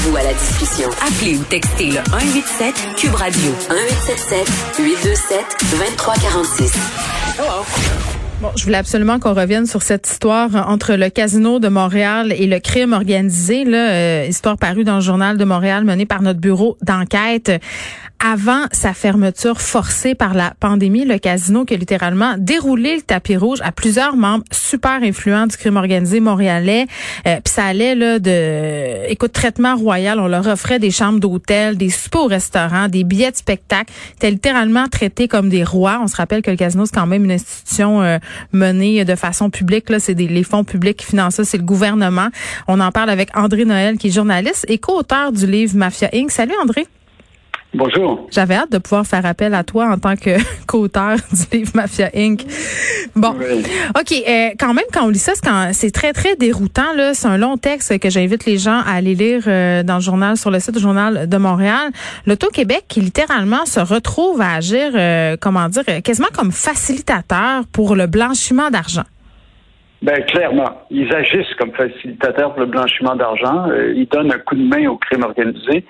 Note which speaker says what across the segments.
Speaker 1: À la discussion. Appelez ou textez le 187 Cube Radio 1877 827 2346.
Speaker 2: Bon, je voulais absolument qu'on revienne sur cette histoire entre le casino de Montréal et le crime organisé, là, euh, histoire parue dans le journal de Montréal menée par notre bureau d'enquête avant sa fermeture forcée par la pandémie, le casino qui a littéralement déroulé le tapis rouge à plusieurs membres super influents du crime organisé montréalais. Euh, Puis ça allait là de, écoute, traitement royal. On leur offrait des chambres d'hôtel, des soupers au restaurant, des billets de spectacle. C'était littéralement traité comme des rois. On se rappelle que le casino c'est quand même une institution euh, menée de façon publique. Là, c'est les fonds publics qui financent ça, c'est le gouvernement. On en parle avec André Noël qui est journaliste et co-auteur du livre Mafia Inc. Salut André.
Speaker 3: Bonjour.
Speaker 2: J'avais hâte de pouvoir faire appel à toi en tant que co-auteur du livre Mafia Inc. Bon, ok. Euh, quand même, quand on lit ça, c'est très très déroutant. Là, c'est un long texte que j'invite les gens à aller lire euh, dans le journal sur le site du journal de Montréal. L'Auto-Québec qui littéralement se retrouve à agir, euh, comment dire, quasiment comme facilitateur pour le blanchiment d'argent.
Speaker 3: Ben clairement, ils agissent comme facilitateurs pour le blanchiment d'argent. ils donnent un coup de main au crime organisé.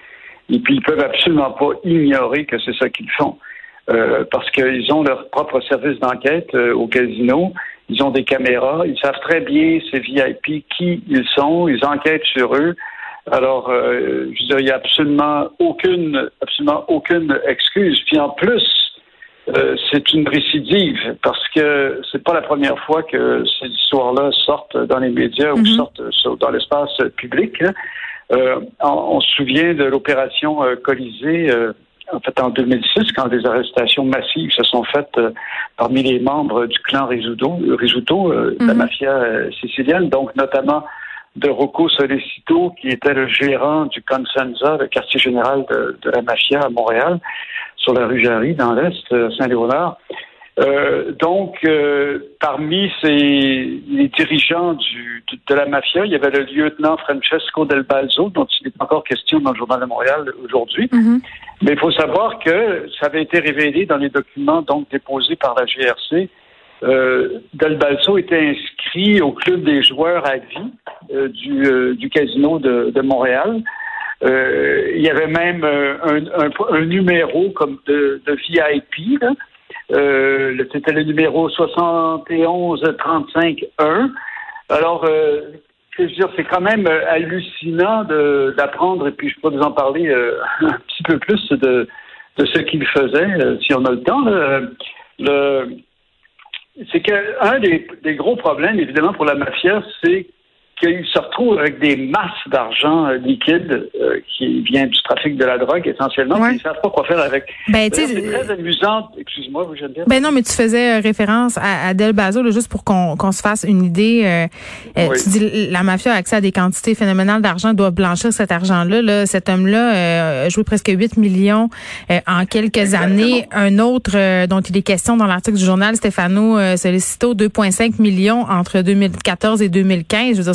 Speaker 3: Et puis, ils peuvent absolument pas ignorer que c'est ça qu'ils font. Euh, parce qu'ils ont leur propre service d'enquête euh, au casino. Ils ont des caméras. Ils savent très bien, ces VIP, qui ils sont. Ils enquêtent sur eux. Alors, euh, je veux dire, il n'y a absolument aucune, absolument aucune excuse. Puis en plus, c'est une récidive parce que c'est pas la première fois que ces histoires-là sortent dans les médias ou
Speaker 2: Mhm.
Speaker 3: sortent dans l'espace public. Euh, on, on se souvient de l'opération euh, Colisée, euh, en fait en 2006, quand des arrestations massives se sont faites parmi les membres du clan Risuto, la
Speaker 2: Mhm.
Speaker 3: mafia sicilienne, donc notamment de Rocco Solecito, qui était le gérant du Consenza, le quartier général de, de la mafia à Montréal, sur la rue Jarry, dans l'Est, Saint-Léonard. Euh, donc, euh, parmi ces, les dirigeants du, de, de la mafia, il y avait le lieutenant Francesco Del Balzo, dont il est encore question dans le Journal de Montréal aujourd'hui.
Speaker 2: Mhm.
Speaker 3: Mais il faut savoir que ça avait été révélé dans les documents donc déposés par la GRC. Euh, Del Balso était inscrit au club des joueurs à vie euh, du, euh, du casino de, de Montréal. Euh, il y avait même un, un, un numéro comme de, de VIP. là. Euh, C'était le numéro 71 35 1. Alors, euh, c'est quand même euh, hallucinant d'apprendre, et puis je peux vous en parler un petit peu plus de, ce qu'il faisait, si on a le temps. c'est qu'un des gros problèmes, évidemment, pour la mafia, c'est qu'ils se retrouvent avec des masses d'argent euh, liquide euh, qui vient du trafic de la drogue essentiellement,
Speaker 2: Ouais.
Speaker 3: ils ne savent pas quoi faire avec.
Speaker 2: Ben,
Speaker 3: C'est très amusant. Excuse-moi, vous Geneviève.
Speaker 2: Ben non, mais tu faisais euh, référence à, à Del Bazo, là, juste pour qu'on qu'on se fasse une idée. euh, euh,
Speaker 3: Oui.
Speaker 2: Tu dis la mafia a accès à des quantités phénoménales d'argent, doit blanchir cet argent-là. Là. Cet homme-là euh, a joué presque 8 millions euh, en quelques
Speaker 3: Exactement.
Speaker 2: années. Un autre euh, dont il est question dans l'article du journal, Stefano euh, Solicito, 2,5 millions entre 2014 et 2015. Je veux dire,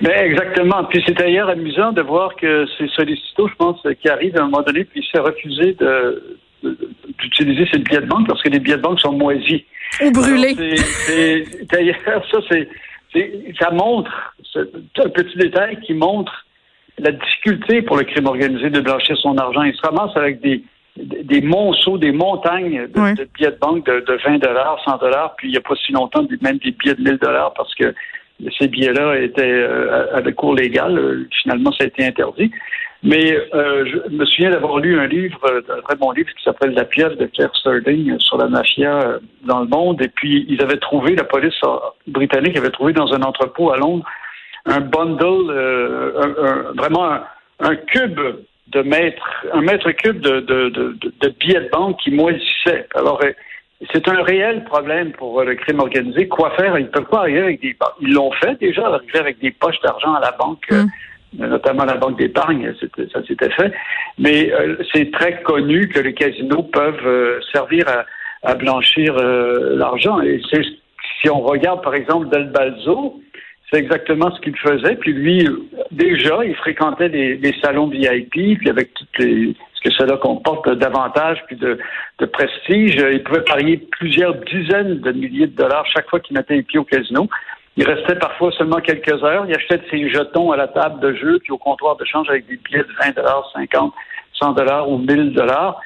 Speaker 3: Mais exactement. Puis c'est d'ailleurs amusant de voir que c'est Solicito, je pense, qui arrive à un moment donné, puis il s'est refusé de- d'utiliser ses billets de banque parce que les billets de banque sont moisis.
Speaker 2: Ou brûlé.
Speaker 3: Alors, c'est- c'est- D'ailleurs, ça, c'est, c'est- ça montre, c'est un petit détail qui montre la difficulté pour le crime organisé de blanchir son argent. Il se ramasse avec des, des monceaux, des montagnes de, billets de banque de, de 20 dollars, 100 dollars, puis il n'y a pas si longtemps, même des billets de 1000 dollars parce que ces billets-là étaient euh, à cours légal. Finalement, ça a été interdit. Mais euh, je me souviens d'avoir lu un livre, un très bon livre qui s'appelle La pièce de Claire Sterling sur la mafia dans le monde. Et puis, ils avaient trouvé, la police britannique avait trouvé dans un entrepôt à Londres un bundle, un, vraiment un, cube de mètre, un mètre cube de, de, de, de billets de banque qui moisissait. Alors, c'est un réel problème pour le crime organisé. Quoi faire? Ils ne peuvent pas arriver avec des... Ils l'ont fait déjà, arriver avec des poches d'argent à la banque, mm. euh, notamment la banque d'épargne, ça s'était fait. Mais euh, c'est très connu que les casinos peuvent euh, servir à, blanchir l'argent. Et si on regarde, par exemple, Del Balzo, c'est exactement ce qu'il faisait. Puis lui, déjà, il fréquentait des, salons VIP, puis avec toutes les que cela comporte d'avantages puis de, prestige. Il pouvait parier plusieurs dizaines de milliers de dollars chaque fois qu'il mettait les pieds au casino. Il restait parfois seulement quelques heures. Il achetait ses jetons à la table de jeu puis au comptoir de change avec des billets de 20 dollars, 50, 100 dollars ou 1000 dollars.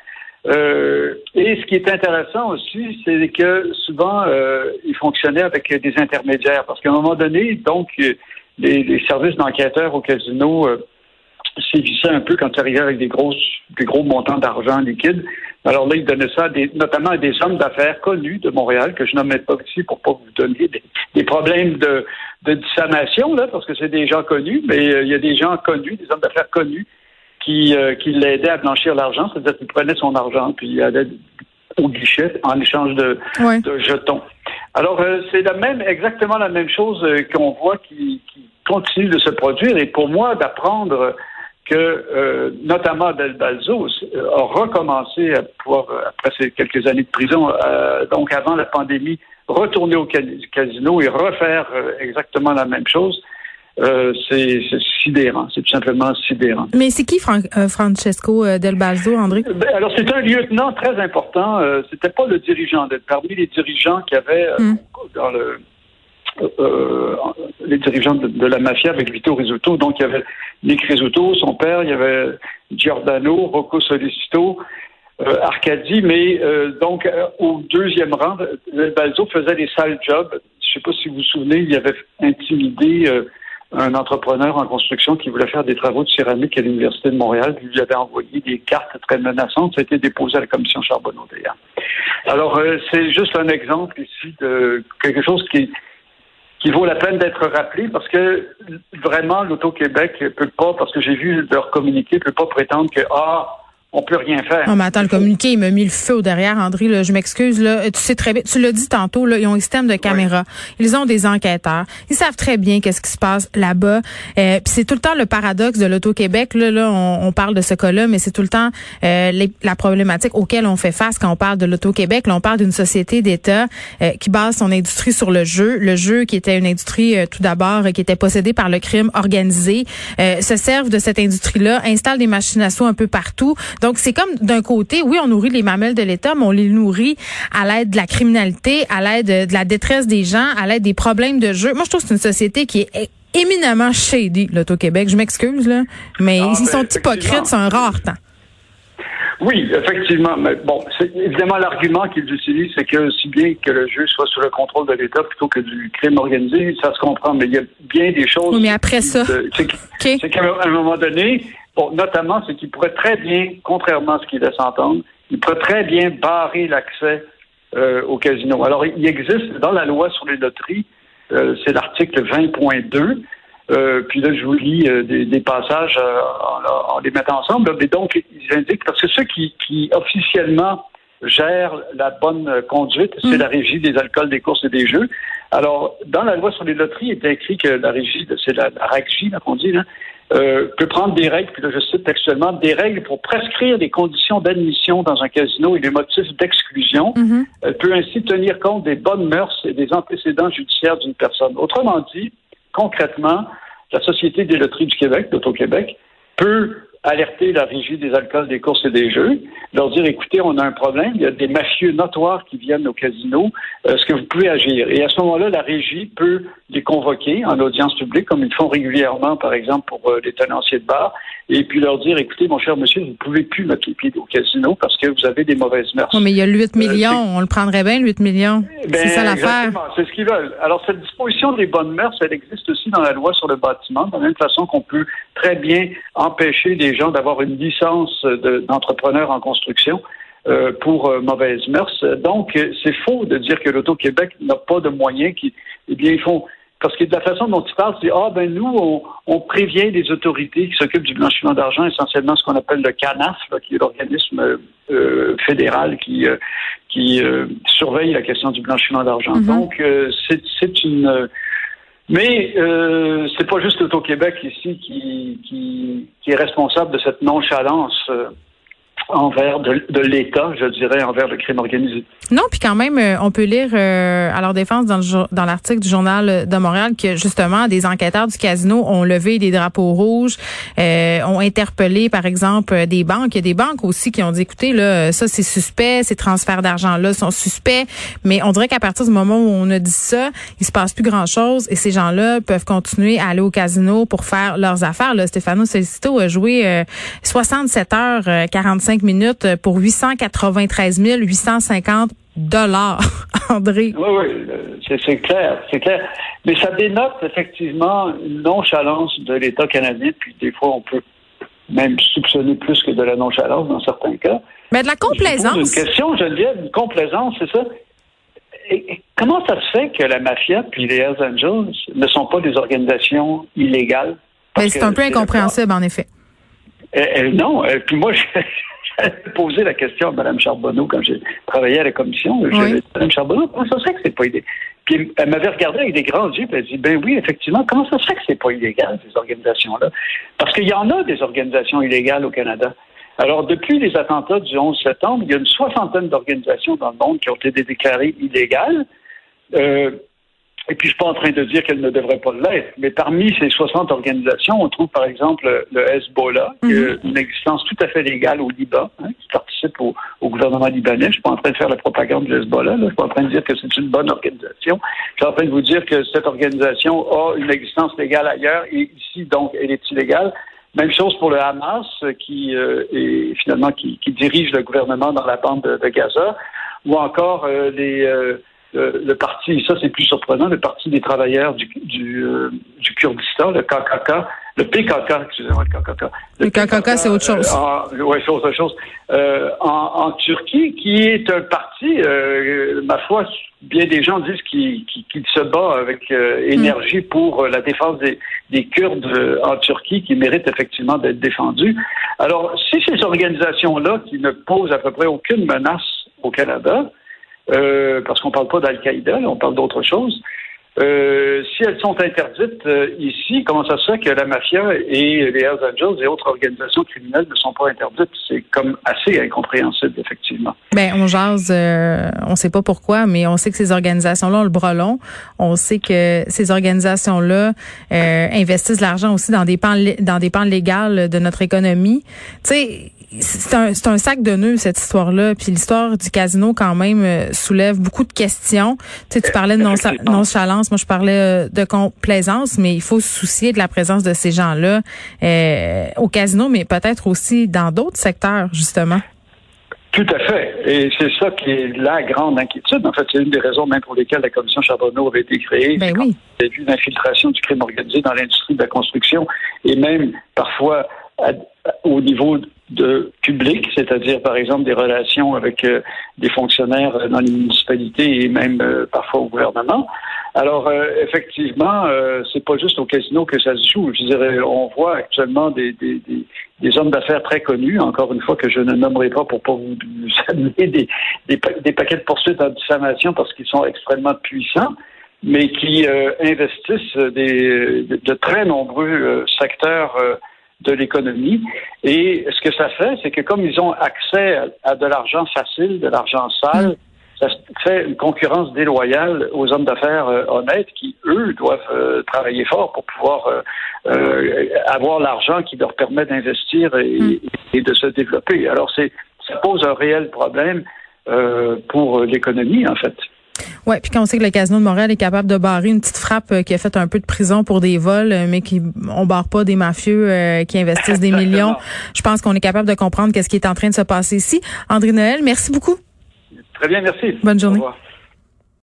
Speaker 3: Euh, et ce qui est intéressant aussi, c'est que souvent, euh, il fonctionnait avec des intermédiaires. Parce qu'à un moment donné, donc, les, services d'enquêteurs au casino euh, sévissaient un peu quand ils arrivaient avec des grosses, des gros montants d'argent liquide. Alors là, ils donnaient ça des, notamment à des hommes d'affaires connus de Montréal, que je nommais pas ici pour pas vous donner des, problèmes de, de diffamation, là, parce que c'est des gens connus, mais il y a des gens connus, des hommes d'affaires connus qui, euh, qui l'aidait à blanchir l'argent, c'est-à-dire qu'il prenait son argent puis il allait au guichet en échange de, de jetons. Alors, euh, c'est la même, exactement la même chose euh, qu'on voit qui, qui, continue de se produire. Et pour moi, d'apprendre que, notamment Del Balzo, a recommencé à pouvoir, après ces quelques années de prison, donc avant la pandémie, retourner au casino et refaire exactement la même chose. Euh, c'est sidérant, c'est tout simplement sidérant.
Speaker 2: Mais c'est qui euh, Francesco euh, Del Balzo, André?
Speaker 3: Ben, alors, c'est un lieutenant très important. C'était pas le dirigeant. Parmi les dirigeants qui avaient hmm. dans le les dirigeants de, la mafia avec Vito Rizzuto. Donc, il y avait Nick Rizzuto, son père, il y avait Giordano, Rocco Solicito, Arcadi, mais donc au deuxième rang, Balzo faisait des sales jobs. Je sais pas si vous vous souvenez, il avait intimidé un entrepreneur en construction qui voulait faire des travaux de céramique à l'Université de Montréal. Il lui avait envoyé des cartes très menaçantes. Ça a été déposé à la commission Charbonneau d'ailleurs. Alors, euh, c'est juste un exemple ici de quelque chose qui, qui vaut la peine d'être rappelé parce que vraiment, l'Auto-Québec peut pas, parce que j'ai vu leur communiqué, peut pas prétendre que, ah, on peut rien faire.
Speaker 2: Attends, le communiqué, il m'a mis le feu au derrière, André. Là, je m'excuse. Là, tu sais très bien, tu l'as dit tantôt. Là, ils ont un système de caméra. Ils ont des enquêteurs. Ils savent très bien qu'est-ce qui se passe là-bas. Euh, Puis c'est tout le temps le paradoxe de l'auto-Québec. Là, là, on, parle de ce cas-là, mais c'est tout le temps euh, la problématique auquel on fait face quand on parle de l'auto-Québec. Là, on parle d'une société d'État euh, qui base son industrie sur le jeu, le jeu qui était une industrie euh, tout d'abord qui était possédée par le crime organisé, se servent de cette industrie-là, installent des machines à sous un peu partout. Donc, c'est comme d'un côté, oui, on nourrit les mamelles de l'État, mais on les nourrit à l'aide de la criminalité, à l'aide de la détresse des gens, à l'aide des problèmes de jeu. Moi, je trouve que c'est une société qui est éminemment shady, l'Auto-Québec. Je m'excuse, là, mais ah, ils sont hypocrites, c'est un rare temps.
Speaker 3: Oui, effectivement. Mais bon, évidemment, l'argument qu'ils utilisent, c'est que si bien que le jeu soit sous le contrôle de l'État plutôt que du crime organisé, ça se comprend. Mais il y a bien des choses.
Speaker 2: Oui, mais après ça.
Speaker 3: C'est qu'à un moment donné, Bon, notamment, c'est qu'il pourrait très bien, contrairement à ce qu'il laisse entendre, il pourrait très bien barrer l'accès euh, au casino. Alors, il existe dans la loi sur les loteries, euh, c'est l'article 20.2. Euh, puis là, je vous lis des, passages en, les mettant ensemble. Mais donc, ils indiquent, parce que ceux qui, qui officiellement gèrent la bonne conduite, c'est mm. la régie des alcools, des courses et des jeux. Alors, dans la loi sur les loteries, il est écrit que la régie, c'est la, la RACJ, qu'on dit, là, euh, peut prendre des règles, puis là je cite textuellement, des règles pour prescrire des conditions d'admission dans un casino et des motifs d'exclusion. Mm-hmm. Elle peut ainsi tenir compte des bonnes mœurs et des antécédents judiciaires d'une personne. Autrement dit, concrètement, la Société des loteries du Québec, l'Auto-Québec, peut alerter la régie des alcools, des courses et des jeux, leur dire écoutez, on a un problème, il y a des mafieux notoires qui viennent au casino, est-ce que vous pouvez agir Et à ce moment-là, la régie peut les convoquer en audience publique, comme ils font régulièrement, par exemple, pour euh, les tenanciers de bar, et puis leur dire écoutez, mon cher monsieur, vous ne pouvez plus mettre les pieds au casino parce que vous avez des mauvaises mœurs.
Speaker 2: mais il y a 8 millions, on le prendrait bien, le 8 millions. c'est ça
Speaker 3: Ben,
Speaker 2: l'affaire.
Speaker 3: C'est ce qu'ils veulent. Alors, cette disposition des bonnes mœurs, elle existe aussi dans la loi sur le bâtiment, de la même façon qu'on peut très bien empêcher des gens d'avoir une licence de- d'entrepreneur en construction euh, pour euh, mauvaises mœurs. Donc, c'est faux de dire que l'Auto-Québec n'a pas de moyens qui, eh bien, ils font parce que de la façon dont tu parles, c'est ah ben nous on, on prévient des autorités qui s'occupent du blanchiment d'argent, essentiellement ce qu'on appelle le CANAF, là, qui est l'organisme euh, fédéral qui euh, qui euh, surveille la question du blanchiment d'argent.
Speaker 2: Mhm.
Speaker 3: Donc c'est une mais euh, c'est pas juste l'Auto-Québec ici qui, qui est responsable de cette nonchalance euh, envers de, l'État, je dirais, envers le crime organisé.
Speaker 2: Non, puis quand même, euh, on peut lire euh, à leur défense dans, l'article du journal de Montréal que justement des enquêteurs du casino ont levé des drapeaux rouges, euh, ont interpellé par exemple euh, des banques. Il y a des banques aussi qui ont dit, écoutez, là, ça c'est suspect, ces transferts d'argent là sont suspects, mais on dirait qu'à partir du moment où on a dit ça, il se passe plus grand chose et ces gens-là peuvent continuer à aller au casino pour faire leurs affaires. Là, Stéphano Solicito a joué 67 heures 45 minutes pour 893 850 dollars, André.
Speaker 3: Oui, oui, euh, c'est clair, c'est clair. Mais ça dénote effectivement une nonchalance de l'État canadien, puis des fois on peut même soupçonner plus que de la nonchalance dans certains cas.
Speaker 2: Mais de la
Speaker 3: complaisance. Je pose une question, Geneviève, une complaisance, c'est ça? Comment ça se fait que la mafia puis les Hells Angels ne sont pas des organisations illégales? Ben,
Speaker 2: c'est un peu incompréhensible, en effet
Speaker 3: euh, euh, non, euh, puis moi, j'avais posé la question à Mme Charbonneau quand j'ai travaillé à la commission. J'avais dit, Mme Charbonneau, comment ça se fait que c'est pas illégal? Puis elle m'avait regardé avec des grands yeux, puis elle dit, ben oui, effectivement, comment ça se fait que c'est pas illégal, ces organisations-là? Parce qu'il y en a des organisations illégales au Canada. Alors, depuis les attentats du 11 septembre, il y a une soixantaine d'organisations dans le monde qui ont été déclarées illégales. Euh, et puis, je suis pas en train de dire qu'elles ne devraient pas l'être, mais parmi ces 60 organisations, on trouve par exemple le Hezbollah, qui a une existence tout à fait légale au Liban, hein, qui participe au, au gouvernement libanais. Je suis pas en train de faire la propagande du Hezbollah, là. je suis pas en train de dire que c'est une bonne organisation. Je suis en train de vous dire que cette organisation a une existence légale ailleurs, et ici, donc, elle est illégale. Même chose pour le Hamas, qui euh, est finalement qui, qui dirige le gouvernement dans la bande de, de Gaza, ou encore euh, les, euh, le, le parti, ça c'est plus surprenant, le parti des travailleurs du, du, euh, du Kurdistan, le KKK, le PKK, excusez-moi, le KKK.
Speaker 2: Le KKK, c'est autre chose.
Speaker 3: oui, c'est autre chose. Euh, en, en Turquie, qui est un parti, euh, ma foi, bien des gens disent qu'il se bat avec euh, énergie pour euh, la défense des, des Kurdes euh, en Turquie, qui méritent effectivement d'être défendus. Alors, si ces organisations-là, qui ne posent à peu près aucune menace au Canada, euh, parce qu'on parle pas d'Al-Qaïda, on parle d'autre chose. Euh, si elles sont interdites euh, ici, comment ça se fait que la mafia et les Hells Angels et autres organisations criminelles ne sont pas interdites? C'est comme assez incompréhensible, effectivement.
Speaker 2: Ben, on jase, euh, on sait pas pourquoi, mais on sait que ces organisations-là ont le bras long. On sait que ces organisations-là investissent l'argent aussi dans des pans dans des pans légales de notre économie. Tu sais, c'est un, un sac de nœuds cette histoire-là. Puis l'histoire du casino quand même euh, soulève beaucoup de questions. Tu sais, tu parlais de nonchalance, moi je parlais euh, de complaisance, mais il faut se soucier de la présence de ces gens-là euh, au casino, mais peut-être aussi dans d'autres secteurs justement.
Speaker 3: Tout à fait. Et c'est ça qui est la grande inquiétude. En fait, c'est une des raisons même pour lesquelles la commission Charbonneau avait été créée.
Speaker 2: Ben oui.
Speaker 3: Il y a eu une infiltration du crime organisé dans l'industrie de la construction et même parfois à- au niveau de public, c'est-à-dire par exemple des relations avec euh, des fonctionnaires euh, dans les municipalités et même euh, parfois au gouvernement. Alors euh, effectivement, euh, c'est pas juste au casino que ça se joue. Je dirais, on voit actuellement des, des, des, des hommes d'affaires très connus, encore une fois que je ne nommerai pas pour pas vous, amener des, des, pa- des paquets de poursuites en diffamation parce qu'ils sont extrêmement puissants mais qui investissent des, de, de très nombreux secteurs de l'économie. Et ce que ça fait, c'est que comme ils ont accès à, de l'argent facile, de l'argent sale, ça fait une concurrence déloyale aux hommes d'affaires euh, honnêtes qui, eux, doivent euh, travailler fort pour pouvoir euh, avoir l'argent qui leur permet d'investir et, mm. et, de se développer. Alors, c'est ça pose un réel problème pour l'économie, en fait.
Speaker 2: Oui, puis quand on sait que le Casino de Montréal est capable de barrer une petite frappe qui a fait un peu de prison pour des vols, mais qui on barre pas des mafieux qui investissent des millions, je pense qu'on est capable de comprendre qu'est-ce qui est en train de se passer ici. André Noël, merci beaucoup.
Speaker 3: Très bien, merci.
Speaker 2: Bonne journée.